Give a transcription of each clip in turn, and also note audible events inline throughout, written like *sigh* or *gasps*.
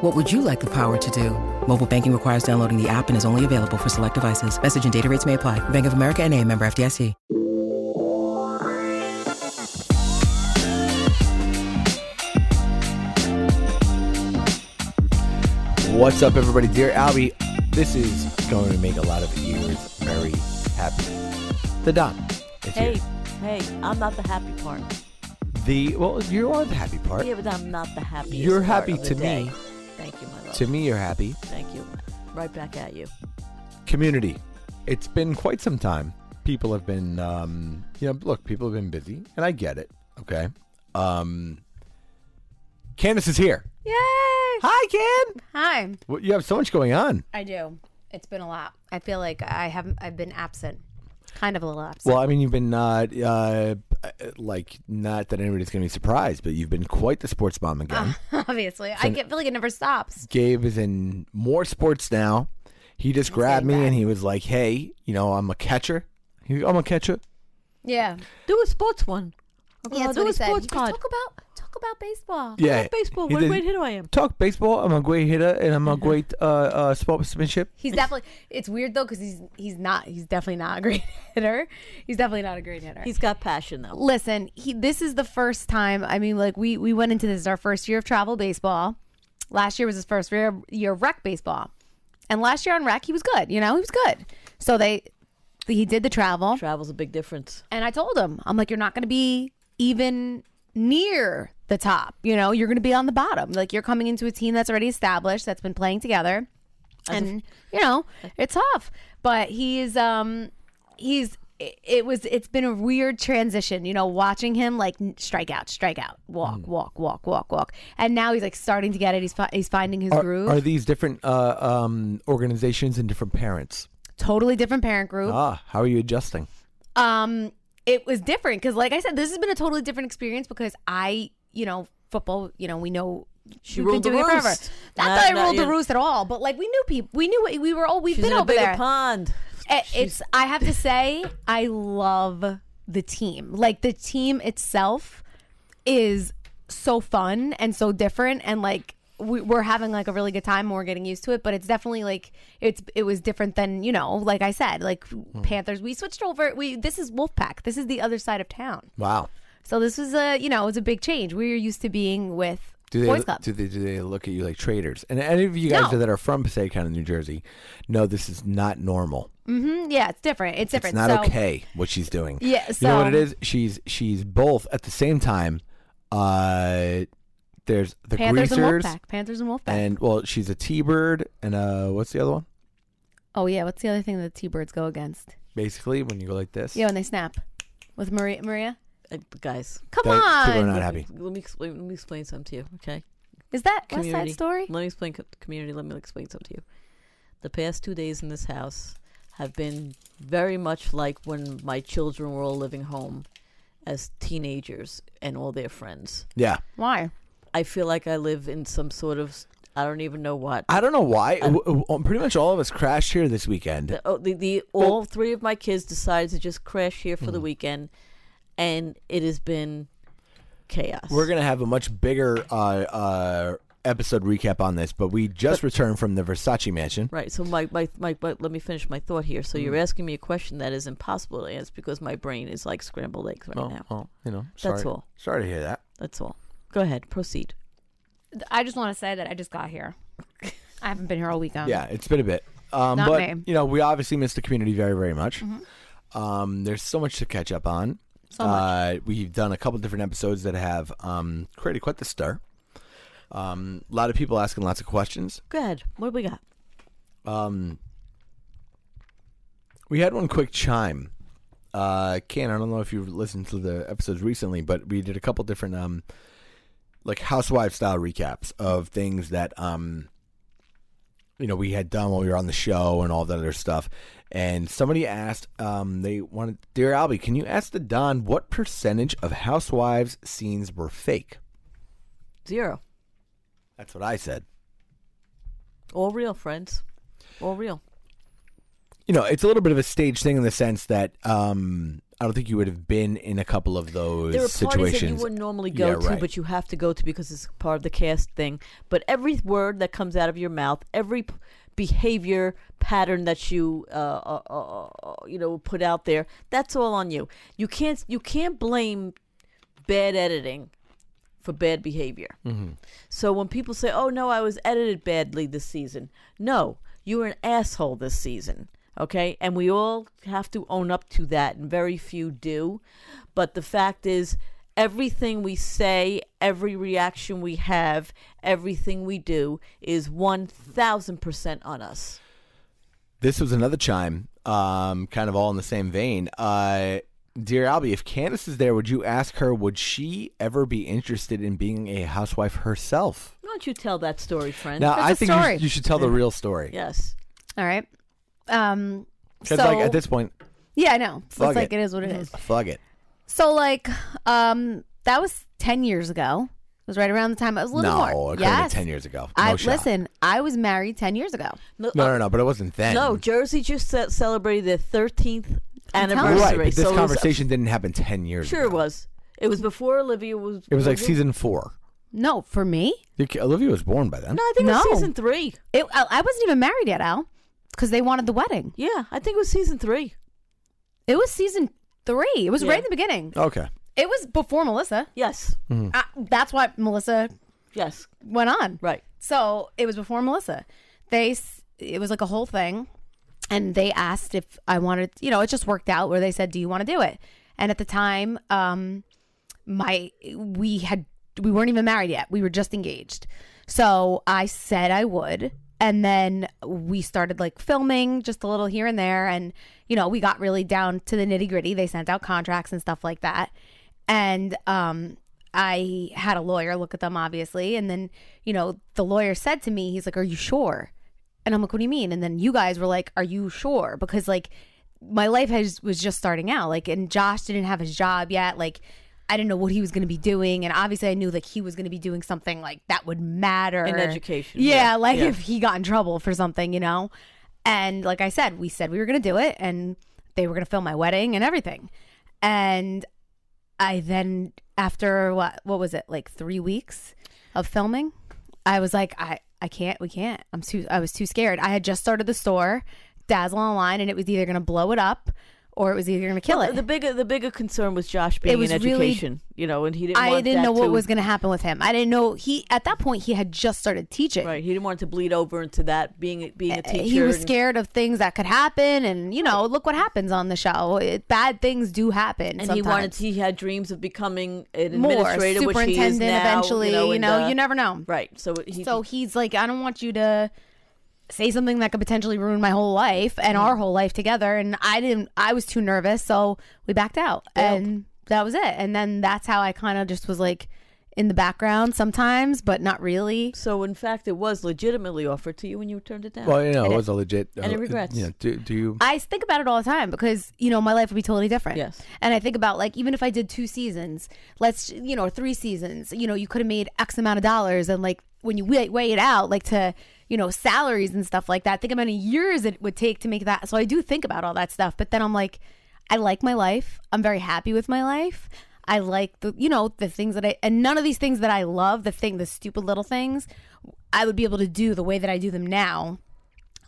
What would you like the power to do? Mobile banking requires downloading the app and is only available for select devices. Message and data rates may apply. Bank of America and a member FDIC. What's up, everybody? Dear Albie, this is going to make a lot of ears very happy. The Don is Hey, here. hey, I'm not the happy part. The well, you are the happy part. Yeah, but I'm not the happiest. You're part happy of the to day. me. Thank you. To me, you're happy. Thank you. Right back at you. Community. It's been quite some time. People have been, um, you know, look, people have been busy, and I get it. Okay. Um, Candace is here. Yay! Hi, Can. Hi. Well, you have so much going on. I do. It's been a lot. I feel like I haven't. I've been absent, kind of a little absent. Well, I mean, you've been uh, uh, Uh, like not that anybody's going to be surprised, but you've been quite the sports mom again. *laughs* Obviously, I get feel like it never stops. Gabe is in more sports now. He just grabbed me bad. and he was like, "Hey, you know, I'm a catcher. He- I'm a catcher." Yeah. Do a sports one. Yeah, that's do what a he sports He goes, pod. Talk about talk about baseball. Yeah, baseball. He What a did- great hitter I am. Talk baseball. I'm a great hitter and I'm a great uh, uh, sportsmanship. He's definitely. It's weird though because he's he's not. He's definitely not a great *laughs* hitter. He's definitely not a great hitter. He's got passion though. listen he this is the first time i mean like we we went into this as our first year of travel baseball last year was his first year, year of rec baseball and last year on rec he was good you know he was good so they he did the travel Travel's a big difference. and i told him i'm like you're not going to be even near the top you know you're going to be on the bottom. Like you're coming into a team that's already established that's been playing together. And you know it's tough but he's um he's it, it was it's been a weird transition you know watching him like strike out strike out walk Mm. walk walk walk walk. And now he's like starting to get it. He's fi- he's finding his Are, groove. are these different uh, um, organizations and different parents? totally different parent group. Ah, how are you adjusting? um it was different because like i said this has been a totally different experience because i you know football you know we know She we've been ruled the doing it forever roost. not that i ruled the roost at all but like we knew people we knew we were all we've She's been over there pond. Eh, it's i have to say i love the team like the team itself is so fun and so different and like we, we're having like a really good time and we're getting used to it but it's definitely like it's it was different than you know like i said like Hmm. panthers we switched over we this is wolfpack this is the other side of town Wow. so this was a you know it was a big change we were used to being with Do they, boys club do they do they look at you like traitors? And any of you guys No. that are from Passaic County, New Jersey, know this is not normal. Mm-hmm. yeah it's different it's different It's not so, okay what she's doing. Yeah, you know what it is? She's she's both at the same time. Uh, there's the panthers and greasers wolfpack panthers and wolfpack and well, she's a T-bird and uh, what's the other one? oh yeah what's the other thing that t-birds go against Basically, when you go like this. Yeah, when they snap with Maria. Maria, Uh, guys, come that- people are on. not let happy. me, let me explain. Let me explain something to you. Okay. Is that West Side Story? Let me explain co- community. Let me explain something to you. The past two days in this house have been very much like when my children were all living home as teenagers and all their friends. Yeah. Why? I feel like I live in some sort of I don't even know what. I don't know why. W- pretty much all of us crashed here this weekend. The, oh, the, the all three of my kids decided to just crash here for the weekend, and it has been chaos. We're gonna have a much bigger uh, uh, episode recap on this, but we just returned from the Versace mansion. Right. So my, my, my, my let me finish my thought here. So Mm. you're asking me a question that is impossible to answer because my brain is like scrambled eggs right Oh, now. oh, you know, That's sorry, all. Sorry to hear that. That's all. Go ahead. Proceed. I just want to say that I just got here. *laughs* I haven't been here all weekend. Yeah, it's been a bit. Um, Not but me. you know, we obviously missed the community very, very much. Um, there's so much to catch up on. So much. Uh, we've done a couple different episodes that have um, created quite the stir. Um, a lot of people asking lots of questions. Go ahead. What do we got? Um, we had one quick chime. Uh, Ken, I don't know if you've listened to the episodes recently, but we did a couple different um, like housewife style recaps of things that um, you know, we had done while we were on the show and all that other stuff. And somebody asked, um, they wanted, dear Albie, can you ask the Don what percentage of housewives scenes were fake? Zero. That's what I said. All real, friends. All real. You know, it's a little bit of a stage thing in the sense that um, I don't think you would have been in a couple of those There are parties that you wouldn't normally go Yeah, to, right. but you have to go to because it's part of the cast thing. But every word that comes out of your mouth, every p- behavior pattern that you, uh, uh, uh, uh, you know, put out there, that's all on you. You can't, you can't blame bad editing for bad behavior. Mm-hmm. So when people say, "Oh no, I was edited badly this season," no, you were an asshole this season. Okay, and we all have to own up to that, and very few do. But the fact is, everything we say, every reaction we have, everything we do is one thousand percent on us. this was another chime, um, kind of all in the same vein. Uh, dear Albie, if Candace is there, would you ask her, would she ever be interested in being a housewife herself? Why don't you tell that story, friend? Now, I think you, sh- you should tell the real story. yes. All right. Um. Because, so like, at this point, yeah, I know. It's Fuck like it. it is what it is. fuck it. So like, um, that was ten years ago. It was right around the time I was a little No, more. it couldn't have yes. 10 years ago. No I shot. listen. I was married ten years ago. No, No, uh, no, no, but it wasn't then. no. Jersey just ce- celebrated their thirteenth I'm you. anniversary. Right, but this so it was- conversation didn't happen 10 years Sure, ago. it was. It was before Olivia was. It was like season four. No, for me, You ca- Olivia was born by then. No, I think it was season three. it, I, I wasn't even married yet, Al, because they wanted the wedding. Yeah, I think it was season three. It was season three. It was Yeah. right in the beginning. Okay. It was before Melissa. Yes, I, that's why Melissa yes, went on. right. So it was before Melissa. They s- it was like a whole thing, and they asked if I wanted. You know, it just worked out where they said, "Do you want to do it?" And at the time, um, my we had we weren't even married yet. We were just engaged. So I said I would. And then we started like filming just a little here and there. And, you know, we got really down to the nitty gritty. They sent out contracts and stuff like that. And um, I had a lawyer look at them, obviously. And then, you know, the lawyer said to me, he's like, Are you sure? And I'm like, What do you mean? And then you guys were like, Are you sure? Because, like, my life has was just starting out. Like, and Josh didn't have his job yet. Like, I didn't know what he was going to be doing, and obviously I knew like he was going to be doing something like that would matter In education, Yeah, yeah, like yeah. if he got in trouble for something, you know. And like I said, we said we were going to do it, and they were going to film my wedding and everything. And I then, after what what was it like three weeks of filming, I was like, I I can't, we can't. I'm too. I was too scared. I had just started the store, Dazzle online, and it was either going to blow it up or it was either going to kill it. The bigger the bigger concern was Josh being was in really- education, you know, and he didn't. I didn't know what was going to happen with him. I didn't know he at that point he had just started teaching. Right, he didn't want to bleed over into that being being a teacher. Uh, He was and- scared of things that could happen, and you know, look what happens on the show. It, bad things do happen, and he wanted. sometimes. He had dreams of becoming an more administrator, which he is superintendent now. eventually. you know, and, uh, you never know. Right. So he. So he's like, I don't want you to say something that could potentially ruin my whole life Mm. and our whole life together. And I didn't. I was too nervous, so we backed out, and that was it. And then that's how I kind of just was like in the background sometimes, but not really. so in fact, it was legitimately offered to you when you turned it down. Well, you know, it was a legit. Any uh, regrets? You know, do, do you? I think about it all the time because you know my life would be totally different. Yes. and I think about like even if I did two seasons, let's you know or three seasons, you know you could have made X amount of dollars, and like when you weigh, weigh it out, like to you know salaries and stuff like that, think how many years it would take to make that. So I do think about all that stuff, but then I'm like, I like my life. I'm very happy with my life. I like the you know the things that I and none of these things that I love the thing the stupid little things I would be able to do the way that I do them now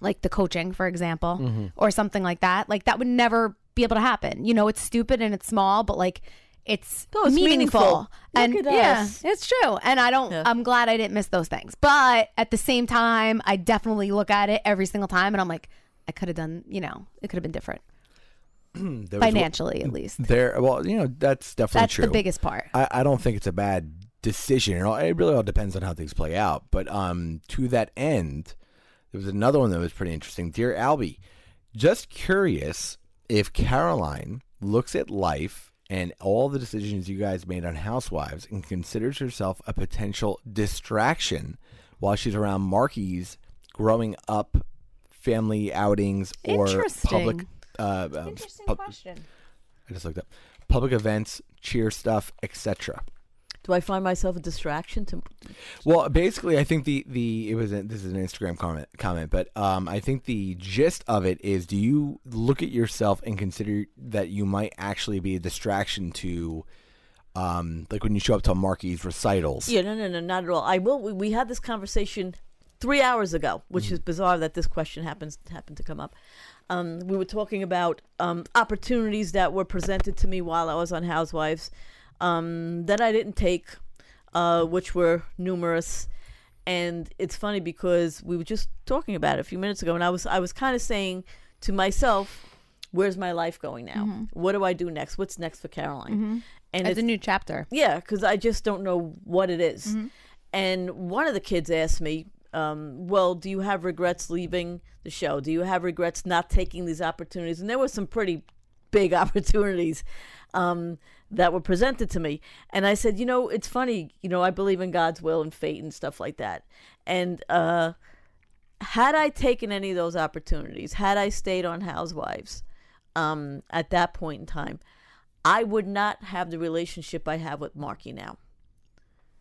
like the coaching for example Mm-hmm. or something like that like that would never be able to happen you know it's stupid and it's small but like it's, No, it's meaningful, meaningful. and Look at yeah us. it's true and I don't Yeah. I'm glad I didn't miss those things but at the same time I definitely look at it every single time and I'm like I could have done you know it could have been different *clears throat* There was- financially at least There, well, you know, that's definitely that's true. the biggest part I, I don't think it's a bad decision. It, all, it really all depends on how things play out. But um, to that end, there was another one that was pretty interesting. Dear Albie, just curious if Caroline looks at life and all the decisions you guys made on Housewives and considers herself a potential distraction while she's around Marky's growing up family outings or public. Uh, um, interesting pub- question I just looked up public events, cheer stuff, etc. Do I find myself a distraction to? Well, basically, I think the the it was a, this is an Instagram comment comment, but um, I think the gist of it is: Do you look at yourself and consider that you might actually be a distraction to, um, like when you show up to Marky's recitals? Yeah, no, no, no, not at all. I will. We, we had this conversation three hours ago, which is bizarre that this question happens happened to come up. Um, we were talking about um, opportunities that were presented to me while I was on Housewives um, that I didn't take, uh, which were numerous. And it's funny because we were just talking about it a few minutes ago, and I was I was kind of saying to myself, "Where's my life going now? What do I do next? What's next for Caroline?" And it's it's a new chapter yeah, because I just don't know what it is. And one of the kids asked me, um, "Well, do you have regrets leaving the show? Do you have regrets not taking these opportunities?" And there were some pretty big *laughs* opportunities um, that were presented to me. And I said, "You know, it's funny. You know, I believe in God's will and fate and stuff like that. And uh, had I taken any of those opportunities, had I stayed on Housewives um, at that point in time." I would not have the relationship I have with Marky now.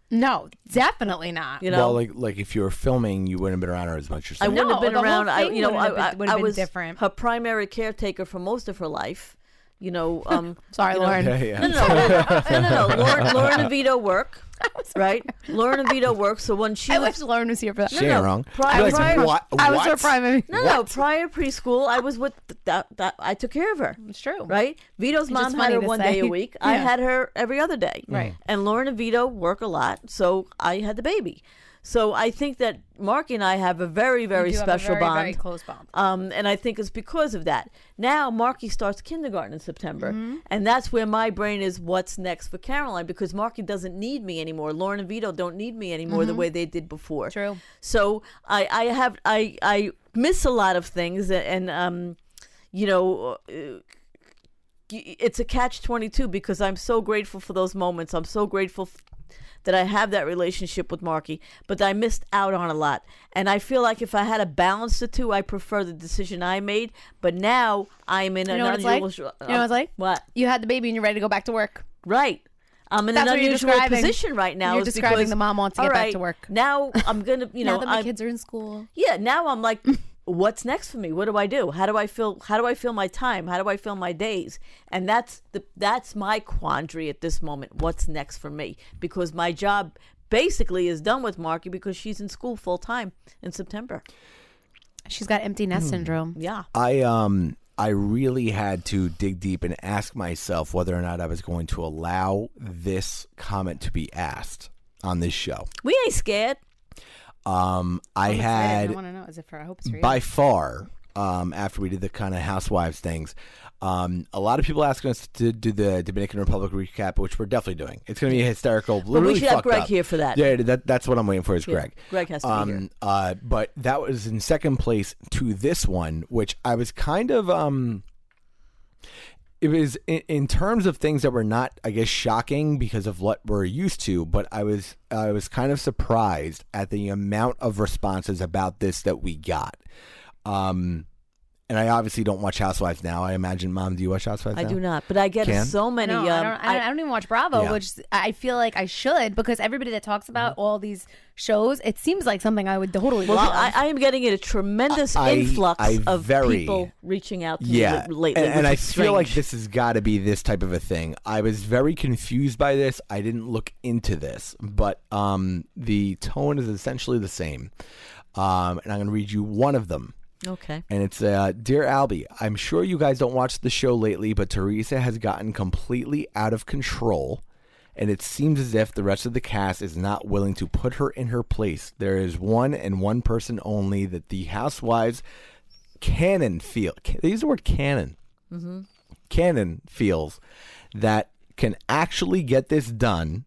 no definitely not You know, well, like like if you were filming, you wouldn't have been around her as much. Or I something. wouldn't have been around. I, you know, I, been- I, I was different. her primary caretaker for most of her life. You know, um, *laughs* Sorry, you know- Lauren. Yeah, yeah. No, no, no, no, no, no. *laughs* Lauren, Lauren and Vito work, *laughs* right? Lauren and Vito work. So when she I was wish Lauren was here for that. She ain't no. wrong. Prior- You're like, prior- what? I was her primary. no, no, prior preschool, I was with that. That I took care of her. It's true. right? Vito's It's mom had her one say. day a week. I had her every other day. Right. And Lauren and Vito work a lot, so I had the baby. So I think that Marky and I have a very, very do have a special very, bond. very close bond. Um, and I think it's because of that. Now Marky starts kindergarten in September, Mm-hmm. and that's where my brain is. What's next for Caroline? Because Marky doesn't need me anymore. Lauren and Vito don't need me anymore the way they did before. Mm-hmm. True. So I, I have I I miss a lot of things, and um, you know. Uh, it's a catch 22 because I'm so grateful for those moments. I'm so grateful that I have that relationship with Marky, but I missed out on a lot. And I feel like if I had to balance the two, I prefer the decision I made. But now I'm in You an know what it's like? unusual. You know what it's like? Uh, what? You had the baby and you're ready to go back to work. Right. I'm in That's an unusual position right now. You're describing because, the mom wants to get back to work. Now I'm gonna, you *laughs* know, now that my I'm- kids are in school. yeah now i'm like *laughs* what's next for me? What do i do? How do i feel how do i feel my time? How do i feel my days? And that's the that's my quandary at this moment. What's next for me? Because my job basically is done with marky because she's in school full time in september. She's got empty nest syndrome. yeah. I um I really had to dig deep and ask myself whether or not I was going to allow this comment to be asked on this show. we ain't scared Um, I I had want to know. Is it for? I hope it's by far um, after we did the kind of housewives things. Um, a lot of people asking us to do the Dominican Republic recap, which we're definitely doing. It's going to be hysterical. we should have Greg up. here for that. Yeah, that, that's what I'm waiting for is Yeah, Greg. Greg has to be um, here. Uh, but that was in second place to this one, which I was kind of um. It was in, in terms of things that were not, I guess, shocking because of what we're used to. But I was I was kind of surprised at the amount of responses about this that we got. Um, and I obviously don't watch Housewives now. I imagine, Mom, do you watch Housewives? I now? do not, but I get Can? so many. No, um, I, don't, I, don't, I don't even watch Bravo, Yeah. which I feel like I should because everybody that talks about Mm-hmm. all these shows, it seems like something I would totally well, love. I, I am getting a tremendous I- influx I of very- people reaching out to Yeah, me lately, and, and I which is feel like this has got to be this type of a thing. I was very confused by this. I didn't look into this, but um, the tone is essentially the same. Um, and I'm going to read you one of them. Okay. And it's uh, Dear Albie, I'm sure you guys don't watch the show lately, but Teresa has gotten completely out of control. And it seems as if the rest of the cast is not willing to put her in her place. There is one and one person only that the housewives canon feel. They use the word canon. Canon feels that can actually get this done.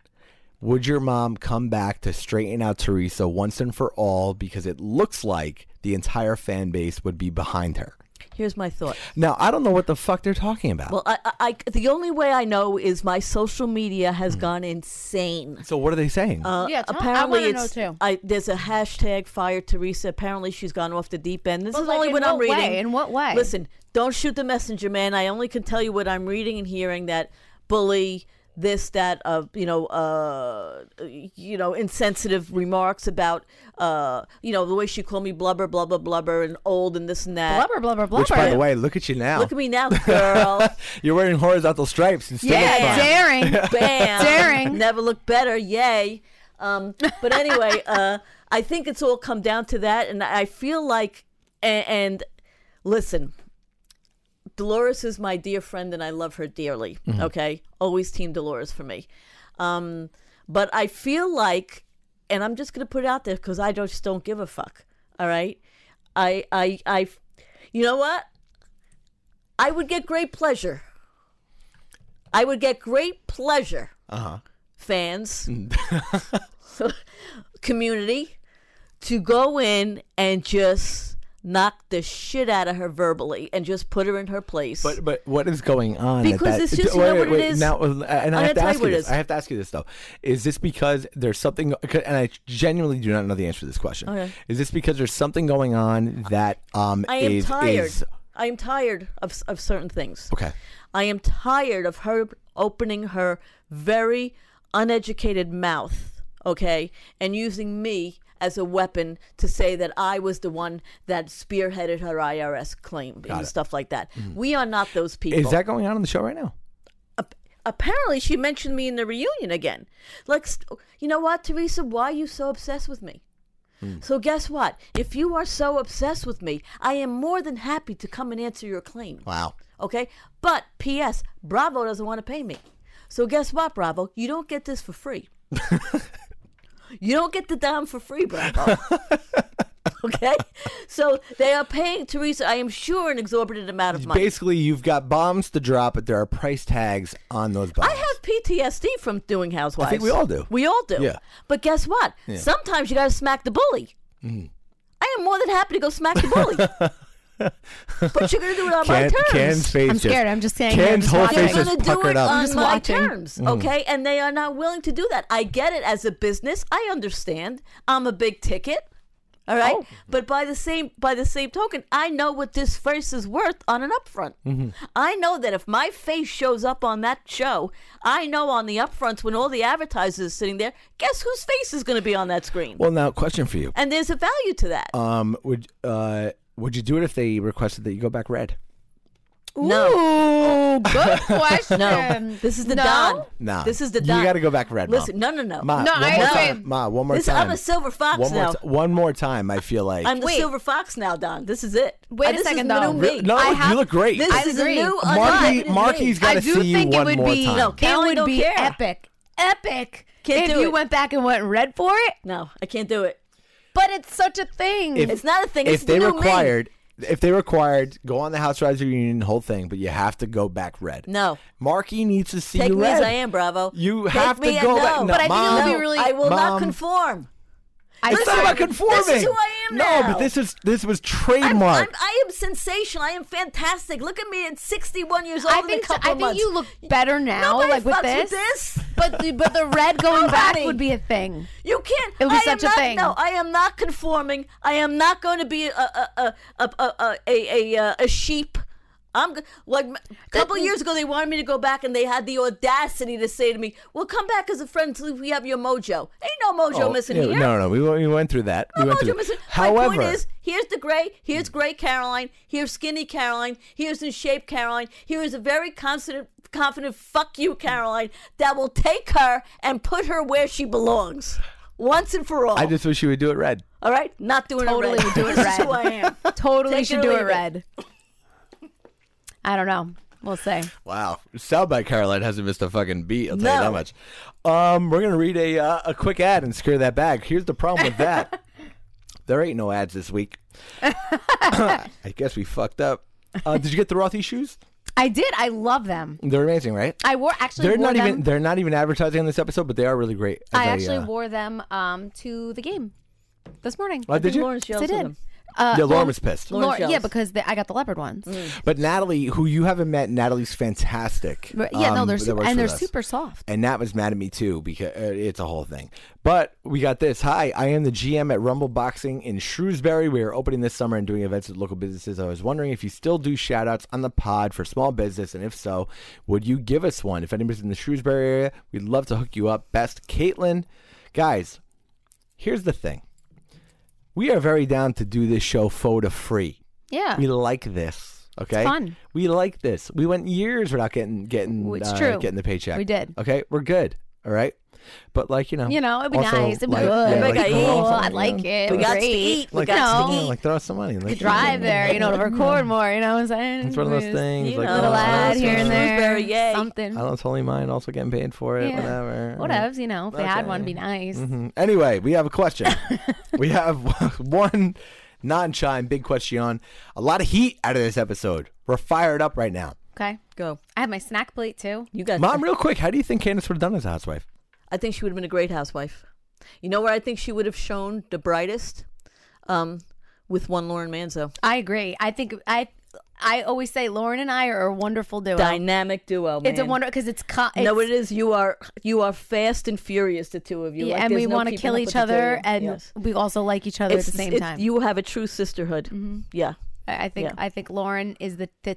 Would your mom come back to straighten out Teresa once and for all? Because it looks like the entire fan base would be behind her. Here's my thought. Now, I don't know what the fuck they're talking about. Well, I, I, I- the only way I know is my social media has Hmm. gone insane. so, what are they saying? Uh, Yeah, tell- I apparently wanna know too. I, there's a hashtag fire Teresa. Apparently she's gone off the deep end. This But, is like, only in what I'm what way? reading. In what way? Listen, don't shoot the messenger, man. I only can tell you what I'm reading and hearing. That bully this, that, uh, you know, uh, you know, insensitive remarks about, uh, you know, the way she called me blubber, blubber, blubber, and old and this and that. blubber, blubber, blubber. Which, by the way, look at you now. Look at me now, girl. *laughs* You're wearing horizontal stripes instead yeah, of front. daring. *laughs* Bam. Daring. Never look better. Yay. Um, but anyway, *laughs* uh, I think it's all come down to that. And I feel like, and, and listen, Dolores is my dear friend and I love her dearly. Mm-hmm. Okay. Always Team Dolores for me. Um, but I feel like, and I'm just going to put it out there because I just don't give a fuck. All right. I, I, I, you know what? I would get great pleasure. I would get great pleasure, uh-huh. fans, mm. *laughs* *laughs* community, to go in and just knock the shit out of her verbally and just put her in her place. But but what is going on? Because that- it's just- you know what it is? Now, uh, and I I'm have gonna ask you you what it this. I have to ask you this though. Is this because there's something? And I genuinely do not know the answer to this question. Okay. Is this because there's something going on that um I am is- tired. is- I am tired of of certain things. okay. I am tired of her opening her very uneducated mouth, okay, and using me as a weapon to say that I was the one that spearheaded her IRS claim and it. stuff like that. Mm-hmm. We are not those people. Is that going on in the show right now? apparently she mentioned me in the reunion again. Like, you know what, Teresa? Why are you so obsessed with me? Hmm. So guess what? If you are so obsessed with me, I am more than happy to come and answer your claim. Wow. Okay? But P.S. Bravo doesn't want to pay me. So guess what, Bravo? You don't get this for free. *laughs* you don't get the dime for free, Bravo. *laughs* okay? So they are paying Teresa, I am sure, an exorbitant amount of money. Basically, you've got bombs to drop, but there are price tags on those bombs. I have PTSD from doing Housewives. I think we all do. We all do. Yeah. But guess what? Sometimes you got to smack the bully. Mm-hmm. I am more than happy to go smack the bully. *laughs* but you're going to do it on my terms. Ken's face I'm just- scared. I'm just saying. here, Ken's just whole watching. face They're is going to do it up. on just my watching. terms, Mm. okay? And they are not willing to do that. I get it as a business. I understand. I'm a big ticket. All right, Oh. but by the same by the same token, I know what this face is worth on an upfront. Mm-hmm. I know that if my face shows up on that show, I know on the upfronts when all the advertisers are sitting there, guess whose face is going to be on that screen? Well, now, question for you. and there's a value to that. Um, would uh, would you do it if they requested that you go back red? no, Ooh, *laughs* good question. no, this is the No? Don. No, this is the Don. You got to go back red. Mom. Listen, no, no, no. Ma, No, one I more agree. time. Ma, one more This- time. I'm a silver fox one now. More ti- one more time. I feel like. I'm the Wait. silver fox now, Don. This is it. Wait Uh, a second, is the though. new Re- no, I you look great. This I is agree. a new Marky. Marky's got I to do see you think one it would more be time. No, it would be care. epic, epic Can't if do you it. went back and went red for it. No, I can't do it. But it's such a thing. If- It's not a thing. if It's they the new me. required, if they required, go on the Housewives reunion, whole thing, but you have to go back red. No. Marky needs to see Take you me as I am, Bravo. You Take have to go and back- no. no, But I think it would Mom. be No, really- I will not conform. I it's not about conforming. This is who I am no, now. but this is this was I'm, I'm, trademark. I am sensational. I am fantastic. Look at me at 61 years old I in think a couple I of think you look better now, Nobody like with fucks this. with this. But the, but the red going back Nobody. would be a thing. You can't. It would be I such am a not, thing. No, I am not conforming. I am not going to be a a a a a a, a, a sheep. I'm like a couple of years ago. They wanted me to go back, and they had the audacity to say to me, "Well, come back as a friend until we have your mojo." Ain't no mojo Oh, missing yeah, here. No, no, we, went- we went through that. No we went mojo through missing. However, My point is, here's the gray. Here's gray Caroline. Here's skinny Caroline. Here's in shape Caroline. Here is a very confident, confident fuck you Caroline that will take her and put her where she belongs, once and for all. I just wish you would do it red. All right, not doing Totally it red. would do it *laughs* this red. who I am. Totally Take should or do it red. it. Red. I don't know. We'll say. Wow, South by Caroline hasn't missed a fucking beat. I'll tell you that much. Um, we're gonna read a uh, a quick ad and secure that bag. Here's the problem with that. *laughs* there ain't no ads this week. *laughs* I guess we fucked up. Uh, did you get the Rothy shoes? I did. I love them. They're amazing, right? I wore actually. They're wore not them. even they're not even advertising on this episode, but they are really great. I I a, actually uh, wore them um, to the game this morning. Oh, did you? Lawrence Yes, yells I did. him. Uh, Yeah, Lauren was pissed. Lauren Laura- yeah, because they, I got the leopard ones. But Natalie, who you haven't met, Natalie's fantastic. But yeah, no, um, they're that super, works and they're with us. super soft. And Nat was mad at me too because uh, it's a whole thing. But we got this. Hi, I am the GM at Rumble Boxing in Shrewsbury. We are opening this summer and doing events with local businesses. I was wondering if you still do shout outs on the pod for small business, and if so, would you give us one? If anybody's in the Shrewsbury area, we'd love to hook you up. Best, Caitlin. Guys, here's the thing. We are very down to do this show photo free. Yeah, We like this. Okay, fun. We like this. We went years without getting getting It's uh, true. getting the paycheck. We did. Okay, we're good. All right, but like you know, you know, it'd be also, nice. It'd be like, good. yeah, It'd like, be you cool. I'd like it. We got to Great. eat. We like, got know. to eat. like throw us some money. Like, Drive there, you know, to *laughs* record more. You know what I'm saying? It's one of those things. you like know, Little ad here and fine. there. Shrewsbury, yay. Something. I don't totally mind. Also getting paid for it. Yeah. Whatever. Whatevs, you know. If they had one, it'd be nice. Mhm. Anyway, we have a question. *laughs* we have *laughs* one non-chime big question. A lot of heat out of this episode. We're fired up right now. Okay. Go. I have my snack plate too. You got Mom, real quick, how do you think Candace would have done as a housewife? I think she would have been a great housewife. You know where I think she would have shown the brightest? Um, with one Lauren Manzo. I agree. I think I I always say Lauren and I are a wonderful duo. Dynamic duo. It's a wonder because it's, co- it's No, it is. You are you are fast and furious, the two of you. yeah, Like, and we no want to kill each with the two of other, and Yes. we also like each other at the same it's- time. You have a true sisterhood. Yeah. I think Yeah. I think Lauren is the the,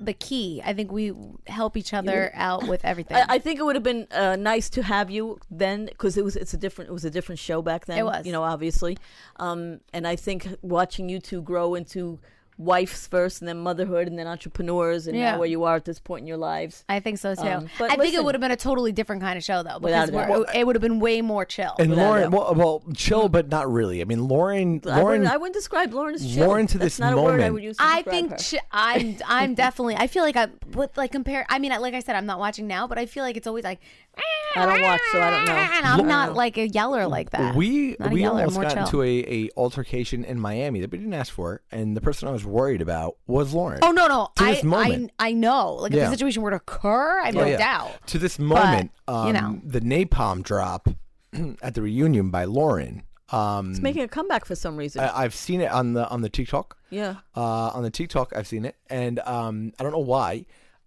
the key. I think we help each other out with everything. I, I think it would have been uh, nice to have you then because it was it's a different it was a different show back then. It was. you know, obviously, um, and I think watching you two grow into wives first and then motherhood and then entrepreneurs and Yeah. now where you are at this point in your lives. I think so too. Um, but I think it would have been a totally different kind of show though, Without because a doubt. it would have been way more chill. And Lauren, well, well, chill, but not really. I mean, Lauren, I Lauren, wouldn't, I wouldn't describe Lauren as chill. Lauren to That's this not a word I moment- would use. To I think her. ch- I'm I'm *laughs* definitely I feel like I with like compare I mean like I said I'm not watching now but I feel like it's always like I don't watch, so I don't know. and I'm not like a yeller like that. we Not we yeller, almost got chill. into a, a altercation in Miami that we didn't ask for, and the person I was worried about was Lauren. Oh no no To I, this moment. I I know like if Yeah. the situation were to occur I have Oh, no yeah. doubt. To this moment, um, you know. the napalm drop *clears throat* at the reunion by Lauren. Um, It's making a comeback for some reason. I, I've seen it on the on the TikTok. yeah. uh, on the TikTok. I've seen it, and um, I don't know why,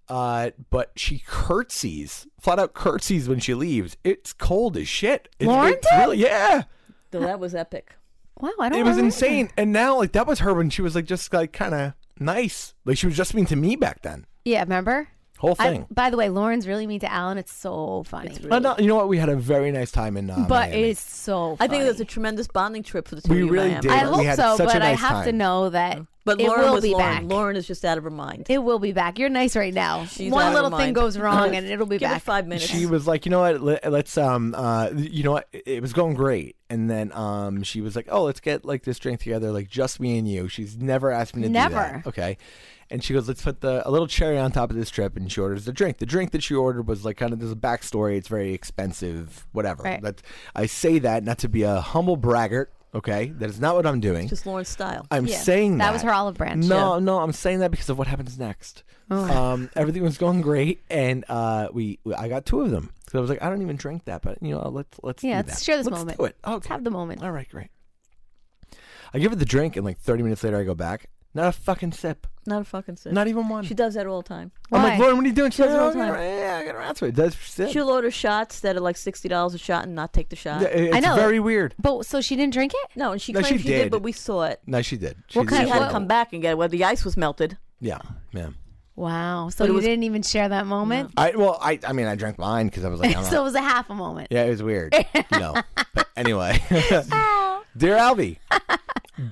uh, but she curtsies, flat out curtsies when she leaves. It's cold as shit. It's, Lauren it's did? really, yeah, So that was epic. Wow I don't it was remember. insane. And now, like that was her when she was like just like kind of nice, like she was just mean to me back then. Yeah remember. Whole I, thing. by the way, Lauren's really mean to Alan. It's so funny. But no, you know what? We had a very nice time in. Uh, but Miami. it's so. I think it was a tremendous bonding trip for the two We of you. really Miami. did. I hope so, such a but I nice have to know that But it Lauren will was be Lauren. back. Lauren is just out of her mind. It will be back. You're nice right now. She's One out of her little thing mind. goes wrong and it'll be Give back. it five minutes. She was like, you know what? Let, let's um uh you know what? It was going great, and then um she was like, oh, let's get like this drink together, like just me and you. She's never asked me to do Never. that. Okay. And she goes, let's put the a little cherry on top of this trip, and she orders the drink. The drink that she ordered was like kind of there's a backstory. It's very expensive, whatever. Right. That I say that not to be a humble braggart. Okay, that is not what I'm doing. just Lauren's style. I'm Yeah, saying that that was her olive branch. No, no, I'm saying that because of what happens next. Oh. Um, everything was going great, and uh, we, we I got two of them, So I was like, I don't even drink that, but you know, let's let's Yeah, do let's that. share this let's moment. Do it. Let's have the moment. All right, great. I give it the drink, and like 30 minutes later, I go back. Not a fucking sip. Not a fucking sip. Not even one. She does that all the time. I'm like, Why? Lauren, what are you doing? She does it all "Oh, the time. Yeah, I got around to it. Does sip. She'll order shots that are like sixty dollars a shot and not take the shot. Yeah, it- I it's know. very weird. But so she didn't drink it? No, and she No, claimed she she, did. did. but we saw it. No, she did. What did. kind She of- had to come back and get it where the ice was melted. Yeah, yeah. Wow. So But it you was- didn't even share that moment? I well, I I mean, I drank mine because I was like, I'm *laughs* so it not, was a half a moment. yeah, it was weird. you know. *laughs* But anyway, dear Albie,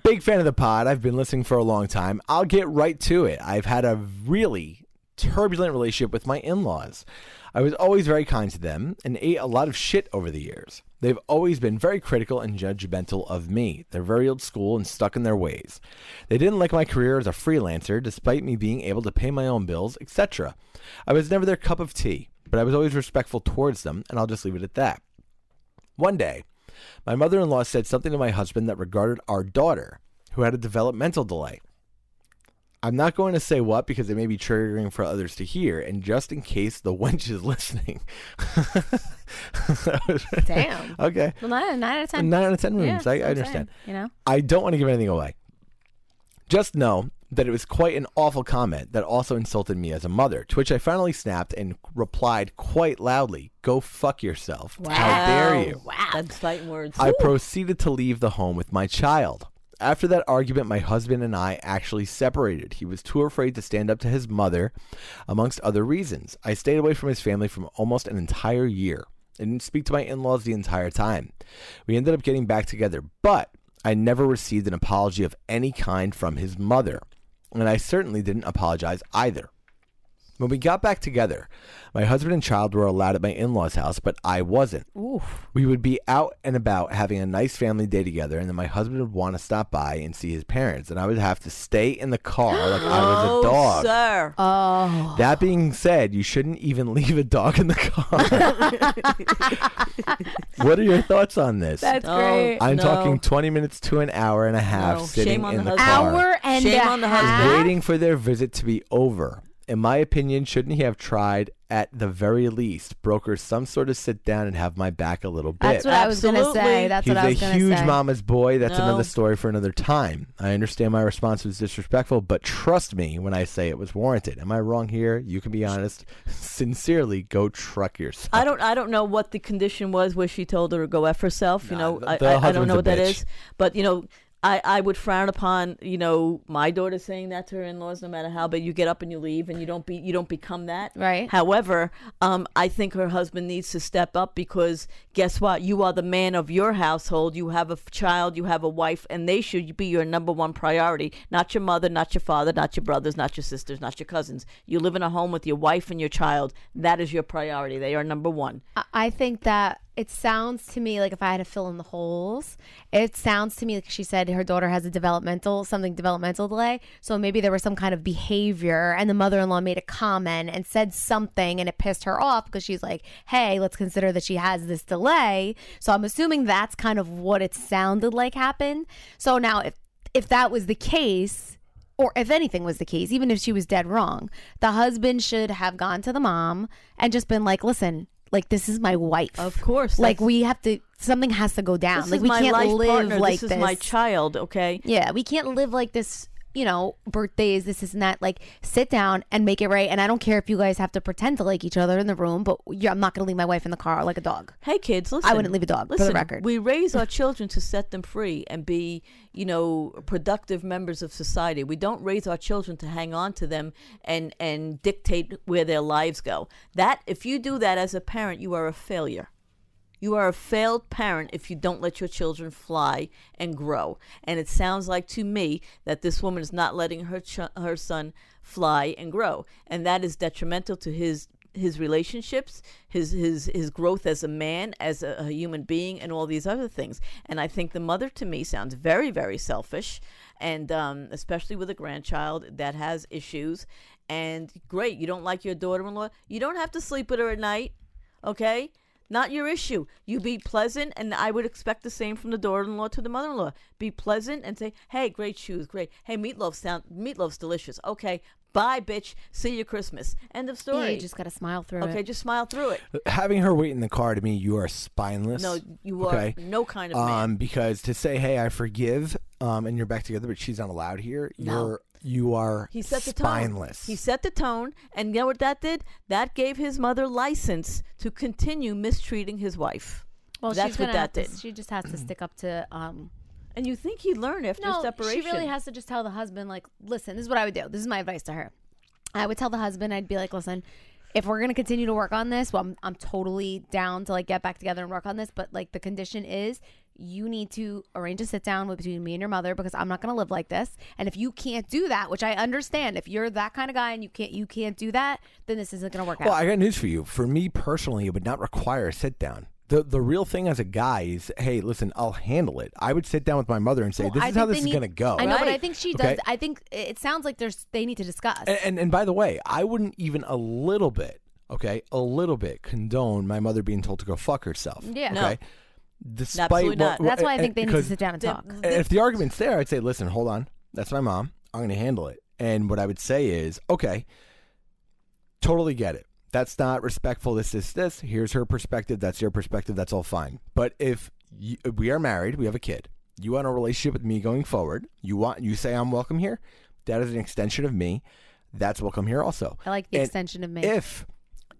big fan of the pod. I've been listening for a long time. I'll get right to it. I've had a really turbulent relationship with my in-laws. I was always very kind to them and ate a lot of shit over the years. They've always been very critical and judgmental of me. They're very old school and stuck in their ways. They didn't like my career as a freelancer, despite me being able to pay my own bills, etc. I was never their cup of tea, but I was always respectful towards them, and I'll just leave it at that. One day, my mother in law said something to my husband that regarded our daughter, who had a developmental delay. I'm not going to say what because it may be triggering for others to hear, and just in case the wench is *laughs* listening. Damn. *laughs* okay. Well, nine, nine out of ten. Nine out of ten rooms. that's I, I understand. saying, you know? I don't want to give anything away. Just know that it was quite an awful comment that also insulted me as a mother, to which I finally snapped and replied quite loudly, Go fuck yourself. How dare you? Wow, that's fighting words. I proceeded to leave the home with my child. After that argument, my husband and I actually separated. He was too afraid to stand up to his mother, amongst other reasons. I stayed away from his family for almost an entire year. I didn't speak to my in laws the entire time. We ended up getting back together, but I never received an apology of any kind from his mother. And I certainly didn't apologize either. When we got back together, my husband and child were allowed at my in law's house, but I wasn't. We would be out and about having a nice family day together, and then my husband would want to stop by and see his parents, and I would have to stay in the car like I was *gasps* oh, a dog. Yes, sir. Oh. That being said, you shouldn't even *laughs* leave a dog in the car. *laughs* what are your thoughts on this? That's Oh, great. I'm No. talking 20 minutes to an hour and a half No, sitting shame on in the the, husband. car. Hour and Shame a on the half? husband. waiting for their visit to be over. In my opinion, shouldn't he have tried at the very least broker some sort of sit down and have my back a little bit? That's what I was going to say. That's He's what I was a going to huge mama's boy. That's No. another story for another time. I understand my response was disrespectful, but trust me when I say it was warranted. Am I wrong here? You can be honest. *laughs* Sincerely, go truck yourself. I don't. I don't know what the condition was where she told her to go f herself. You Nah, know, the- I, the I, I don't know what that bitch. is. But you know, I, I would frown upon you know my daughter saying that to her in laws, no matter how. But you get up and you leave, and you don't be you don't become that. Right. However, um, I think her husband needs to step up because guess what? You are the man of your household. You have a child. You have a wife, and they should be your number one priority. Not your mother, not your father, not your brothers, not your sisters, not your cousins. You live in a home with your wife and your child. That is your priority. They are number one. I- I think that it sounds to me like if I had to fill in the holes, it sounds to me like she said her daughter has a developmental, something developmental delay. So maybe there was some kind of behavior and the mother in law made a comment and said something and it pissed her off because she's like, hey, let's consider that she has this delay. So I'm assuming that's kind of what it sounded like happened. So now if if that was the case, or if anything was the case, even if she was dead wrong, the husband should have gone to the mom and just been like, listen, like this is my wife. Of course, Like we have to something has to go down. This like we can't live partner. like this is my child. Okay. yeah, we can't live like this, you know, birthdays, this, this, and that. Like, sit down and make it right. And I don't care if you guys have to pretend to like each other in the room, but I'm not going to leave my wife in the car like a dog. Hey kids, listen. I wouldn't leave a dog, for the Listen, record. we raise our children to set them free and be, you know, productive members of society. We don't raise our children to hang on to them and and dictate where their lives go. That if you do that as a parent, you are a failure. You are a failed parent if you don't let your children fly and grow. And it sounds like to me that this woman is not letting her ch- her son fly and grow, and that is detrimental to his his relationships, his his his growth as a man, as a, a human being, and all these other things. And I think the mother to me sounds very very selfish, and um, especially with a grandchild that has issues. And great, you don't like your daughter-in-law, you don't have to sleep with her at night, okay? Not your issue. You be pleasant, and I would expect the same from the daughter-in-law to the mother-in-law. Be pleasant and say, "Hey, great shoes, great. Hey, meatloaf sound meatloaf's delicious. Okay, Bye, bitch. See you Christmas. End of story. Yeah, you just got to smile through okay, it. Okay, just smile through it. Having her wait in the car to me, you are spineless. No, you are okay? no kind of man. Um, because to say, "Hey, I forgive," um, and you're back together, but she's not allowed here. No. You're you are He set the spineless. tone. He set the tone, and you know what that did? That gave his mother license to continue mistreating his wife. well, that's she's what that have to- did. She just has to stick up to. um And you think he'd learn after No, separation? she really has to just tell the husband, like, listen, this is what I would do. This is my advice to her. I would tell the husband, I'd be like, listen, if we're gonna continue to work on this, well, I'm, I'm totally down to like get back together and work on this. But like the condition is, you need to arrange a sit down with between me and your mother because I'm not gonna live like this. And if you can't do that, which I understand, if you're that kind of guy and you can't you can't do that, then this isn't gonna work Well, out. Well, I got news for you. For me personally, it would not require a sit down. The the real thing as a guy is, hey, listen, I'll handle it. I would sit down with my mother and say, Well, this I is how this they is going to go. I know, but I think she Okay. does. I think it sounds like there's they need to discuss. And, and and by the way, I wouldn't even a little bit, okay, a little bit condone my mother being told to go fuck herself. Yeah. No. Okay. Despite Absolutely not. That's why I think they need to because- sit down and the- talk. And if the argument's there, I'd say, listen, hold on. That's my mom. I'm going to handle it. And what I would say is, okay, totally get it. That's not respectful. This, this, this. Here's her perspective. That's your perspective. That's all fine. But if you, we are married, we have a kid. You want a relationship with me going forward. You want you say I'm welcome here. That is an extension of me. That's welcome here also. I like the And extension of me. If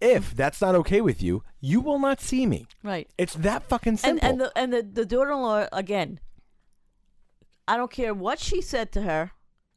if that's not okay with you, you will not see me. right. It's that fucking And simple. and the and the, the daughter-in-law again. I don't care what she said to her.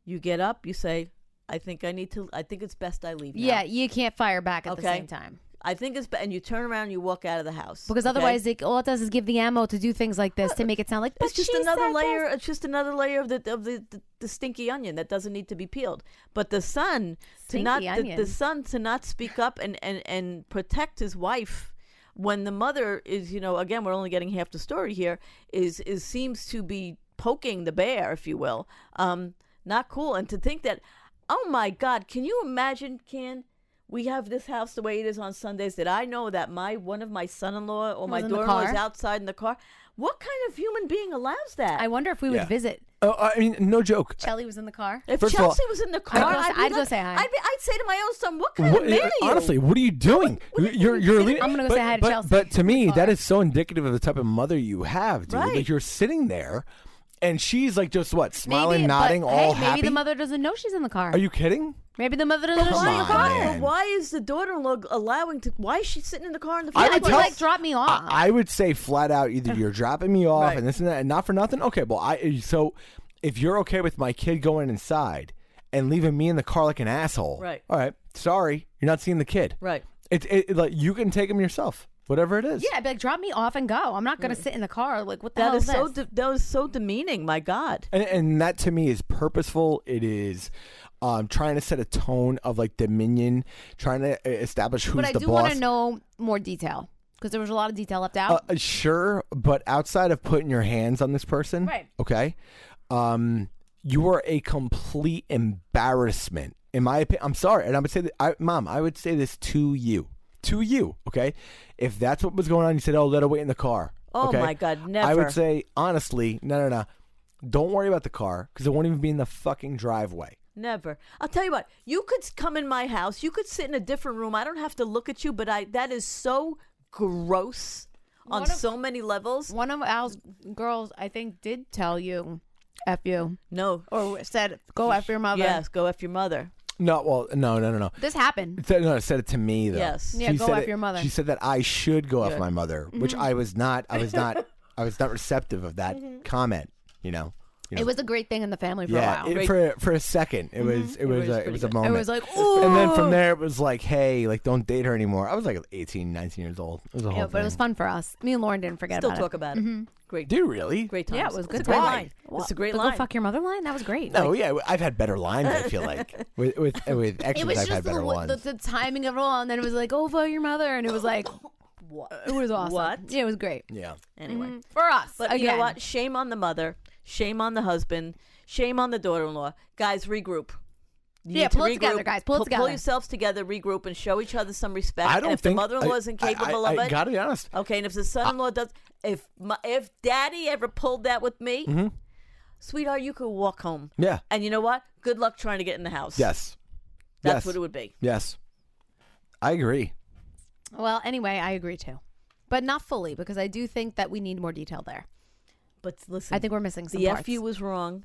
You get up. You say, "I think I need to. I think it's best I leave." Now. yeah, you can't fire back at the Okay. same time. I think it's and you turn around and you walk out of the house Because okay? otherwise, it, all it does is give the ammo to do things like this to make it sound like. It's just another layer. this." It's just another layer of the of the, the, the stinky onion that doesn't need to be peeled. But the son to not the, the son to not speak up and and and protect his wife when the mother is you know again we're only getting half the story here is is seems to be poking the bear if you will um not cool and to think that oh my god can you imagine can we have this house the way it is on Sundays that I know that my one of my son-in-law or my Was in daughter-in-law is outside in the car. What kind of human being allows that? I wonder if we would Yeah. visit. oh, I mean, no joke. Chelly was in the car. If First of all- Chelsea was in the car, I'd go say- I'd, be I'd go like- say hi. I'd, be, I'd say to my own son, "What kind What- of man are you?" honestly, what are you doing? are you- you're you're leaving. I'm gonna go but, say hi to but, Chelsea But to me, that is so indicative of the type of mother you have, dude. Right. Like you're sitting there, and she's like just what, smiling, Maybe, nodding, but, all hey, happy. Maybe the mother doesn't know she's in the car. Are you kidding? Maybe the mother doesn't know Come she's in the on, car. But why is the daughter-in-law allowing to? Why is she sitting in the car in the I I'd tell- like, drop me off. I, I would say flat out, either you're *laughs* dropping me off Right. and this and that, and not for nothing. Okay, well, I so if you're okay with my kid going inside and leaving me in the car like an asshole, Right. All right, sorry, you're not seeing the kid. Right. It, it like you can take him yourself, whatever it is. yeah, I'd be like, drop me off and go. I'm not gonna sit in the car. Like, what the That hell is is so. this? De- that was so demeaning. My God. And, and that to me is purposeful. It is um, trying to set a tone of like dominion, trying to uh, establish who's the person. but I the do boss. want to know more detail because there was a lot of detail left out. uh, sure, but outside of putting your hands on this person, Right. Okay, um, you are a complete embarrassment. In my opinion, I'm sorry, and I would say that, I, Mom, I would say this to you, to you. Okay, if that's what was going on, you said, "Oh, let her wait in the car." Oh, okay? my God, never. I would say honestly, no, no, no. Don't worry about the car because it won't even be in the fucking driveway. Never. I'll tell you what. You could come in my house. You could sit in a different room. I don't have to look at you, but I. That is so gross on of- so many levels. One of Al's girls, I think, did tell you, "F you," No. or said, "Go f your mother." Yes. Go after your mother. No, well, no, no, no, no. This happened. It no, it said it to me though. Yes. Yeah, She go said F it- your mother. She said that I should go off Good. my mother, which Mm-hmm. I was not. I was not. *laughs* I was not receptive of that comment. You know. You know. It was a great thing in the family for yeah, a while. it- for for a second, it was it was was a, it was a moment. it was like, ooh. and then from there, it was like, hey, like don't date her anymore. I was like 18, 19 years old. It was a whole Yeah, but it was fun for us. Me and Lauren didn't forget Still about talk it. about it. Great. Do you really? Great times. Yeah, it was It's good a great times. line. It's a great The line. go fuck your mother line. That was great. No, yeah, I've had better lines. I feel like *laughs* with with with exes, it was I've just had the, better wa- ones. the, the timing of it all, and then it was like, "Oh, fuck your mother," and it was like, *laughs* What? it was awesome. What? Yeah, it was great yeah. Anyway. Mhm. for us. But again. you know what? Shame on the mother. Shame on the husband. Shame on the daughter-in-law. Guys, regroup. You Yeah, need to pull it together, guys. Pull it Pull together. yourselves together, regroup, and show each other some respect. I don't if think the mother-in-law I- is incapable I, I, of I it, gotta be honest. okay. And if the son-in-law does, if my, if daddy ever pulled that with me, mm-hmm. sweetheart, you could walk home. Yeah. And you know what? Good luck trying to get in the house. Yes. That's Yes. what it would be. Yes, I agree. Well, anyway, I agree too, but not fully because I do think that we need more detail there. But listen, I think we're missing some the parts. FU was wrong.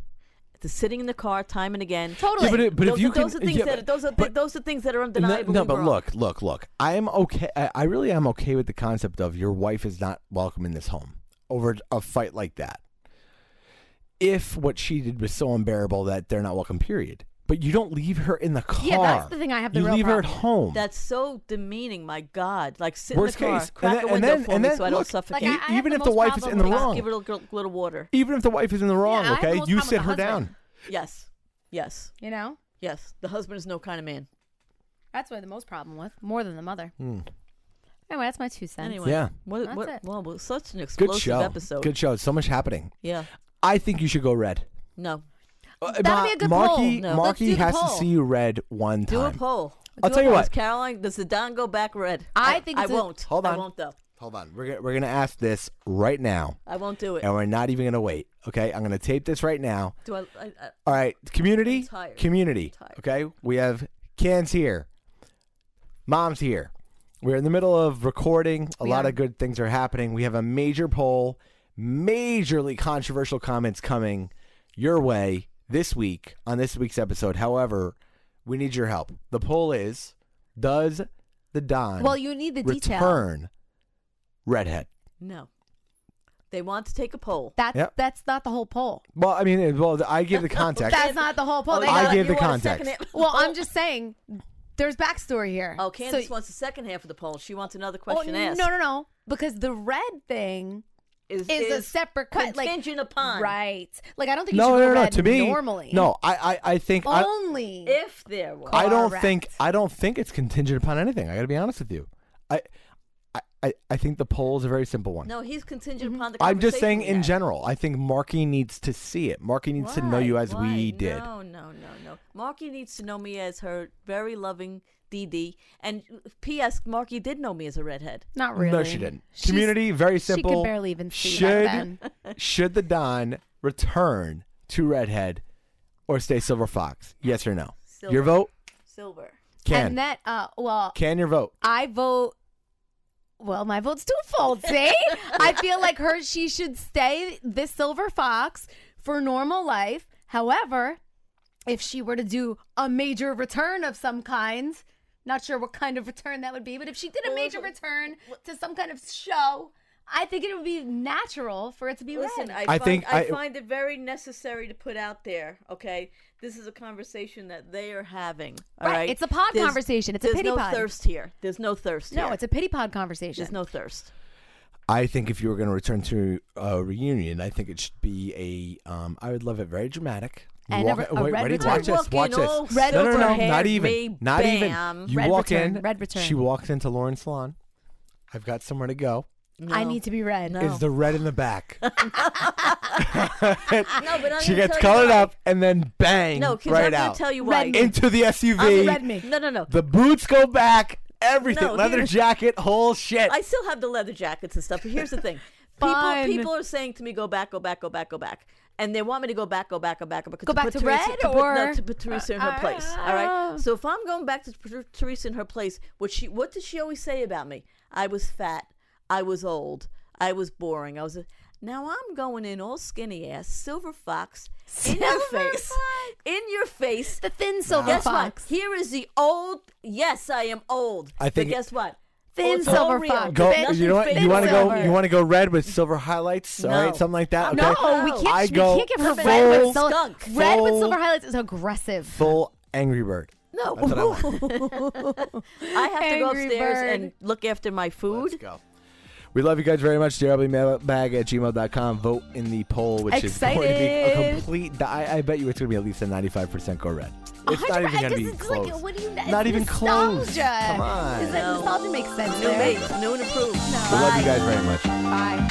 The sitting in the car time and again. Totally. Yeah, but, it, but those if you are, can, those are things yeah, that but- those are but- those are things that are undeniable. no, but look, look, look. I am okay. I, I really am okay with the concept of your wife is not welcome in this home over a fight like that. If what she did was so unbearable that they're not welcome, period. But you don't leave her in the car. Yeah, that's the thing I have the you real leave her at home. That's so demeaning. My God, like sit Worst in the car, case. crack And then- a and window then- for and me then so I don't look, suffocate. Like, I- I even if the most wife is in the wrong. Give her a little, little water. even if the wife is in the wrong, Yeah, I have the okay, you sit her husband. down. Yes, yes, You know, yes. The husband is no kind of man. that's what I have the most problem with, more than the mother. Hmm. Anyway, that's my two cents. Anyway, Yeah. what, That's what, it. well, well, such an Good explosive show. episode. Good show. So much happening. Yeah, I think you should go red. no, Uh, That'd Ma- be a good Marky, poll. No. Marky Let's do the has to see you red one time. do a time. poll. I'll Do tell a you poll. what. Does Caroline, does the Don go back red? I think I it's a- won't. Hold I on. won't though. Hold on. We're gonna, we're gonna ask this right now, I won't do it. and we're not even gonna wait. Okay, I'm gonna tape this right now. Do I? I, I All right, community, I'm tired. community. tired. Okay, we have cans here, mom's here. We're in the middle of recording. A We lot of good things are happening. We have a major poll, majorly controversial comments coming your way this week on this week's episode. However, we need your help. The poll is: Does the Don Well, you need the detail. return redhead? no. They want to take a poll. That's Yep. that's not the whole poll. Well, I mean, it- well, I give the *laughs* context. That's not the whole poll. Oh, They I gotta- gave the want a second context. half- well, I'm just saying, there's backstory here. Oh, Candace So- wants the second half of the poll. She wants another Oh, question asked. no, no, no, because the red thing Is, is, a separate cut. Like contingent upon right. Like I don't think you no, should no, go no, To me, normally. no. I, I, I think I, only if there was. I don't Correct. think I don't think it's contingent upon anything. I got to be honest with you. I, I, I, I think the poll is a very simple one. No, he's contingent Mm-hmm. upon the. I'm just saying in had. general. I think Marky needs to see it. Marky needs to know you as Why? we did. No, no, no, no. Marky needs to know me as her very loving DD. And P.S. Marky did know me as a redhead. not really. No, she didn't. She's- Community, very simple. She simple. could barely even see should back then. *laughs* should the Don return to redhead or stay silver fox? Yes or no? Your vote Silver. can And that, uh, well, can your vote? I vote. Well, my vote's twofold. See, I feel like her. She should stay this silver fox for normal life. However, if she were to do a major return of some kind, not sure what kind of return that would be, but if she did a major return to some kind of show, I think it would be natural for it to be Listen, red. I, I find, think I, I- find it very necessary to put out there. Okay, this is a conversation that they are having. all Right, right, it's a pod There's- conversation. It's a pity no pod. There's no thirst here. There's no thirst. no, here. it's a pity pod conversation. There's no thirst. I think if you were going to return to a reunion, I think it should be a. Um, I would love it very dramatic. You And a walk- re- a wait, red ready? return. Watch this. Walk in Watch this. Red no, no, no, silver not even. me, Not even. You Red walk return, in. red return. She walks into Lauren's salon. I've got somewhere to go. I need to be red. No. Is the red in the back? *laughs* No, but I'm she gets colored up and then bang No, because right I'm gonna out tell you why. Red into the SUV. red me. No, no, no. The boots go back. Everything, No, leather jacket, whole shit. I still have the leather jackets and stuff. But here's the thing: *laughs* people people are saying to me, "Go back, go back, go back, go back," and they want me to go back, go back, go back, go back. Go back put to Teresa, red to put, no, or- to put Teresa in her ah. place. All right. So if I'm going back to put Teresa in her place, what she what did she always say about me? I was fat. I was old. I was boring. I was. A, now I'm going in all skinny ass, silver fox, in your face, fox. in your face. The thin silver Guess fox. what? Here is the old. Yes, I am old. I think- But guess what? Thin Oh, silver fox. go. Nothing You know what? You want to go? You want to go red with silver highlights? All No. right, something like that. Okay. No, we can't. I we go can't give her full red with silver. skunk. Red with silver highlights is aggressive. Full Angry Bird. No. I. *laughs* I have to go upstairs bird. and look after my food. Let's go. We love you guys very much. JRBmailbag at gmail.com. Vote in the poll, which is going to be a complete. I, I bet you it's going to be at least a 95% go red. It's not even going to be close. Like, what do you, Not it's even close. Come on. Is that No. nostalgia makes sense New there? made, new and approved. we love you guys very much. Bye.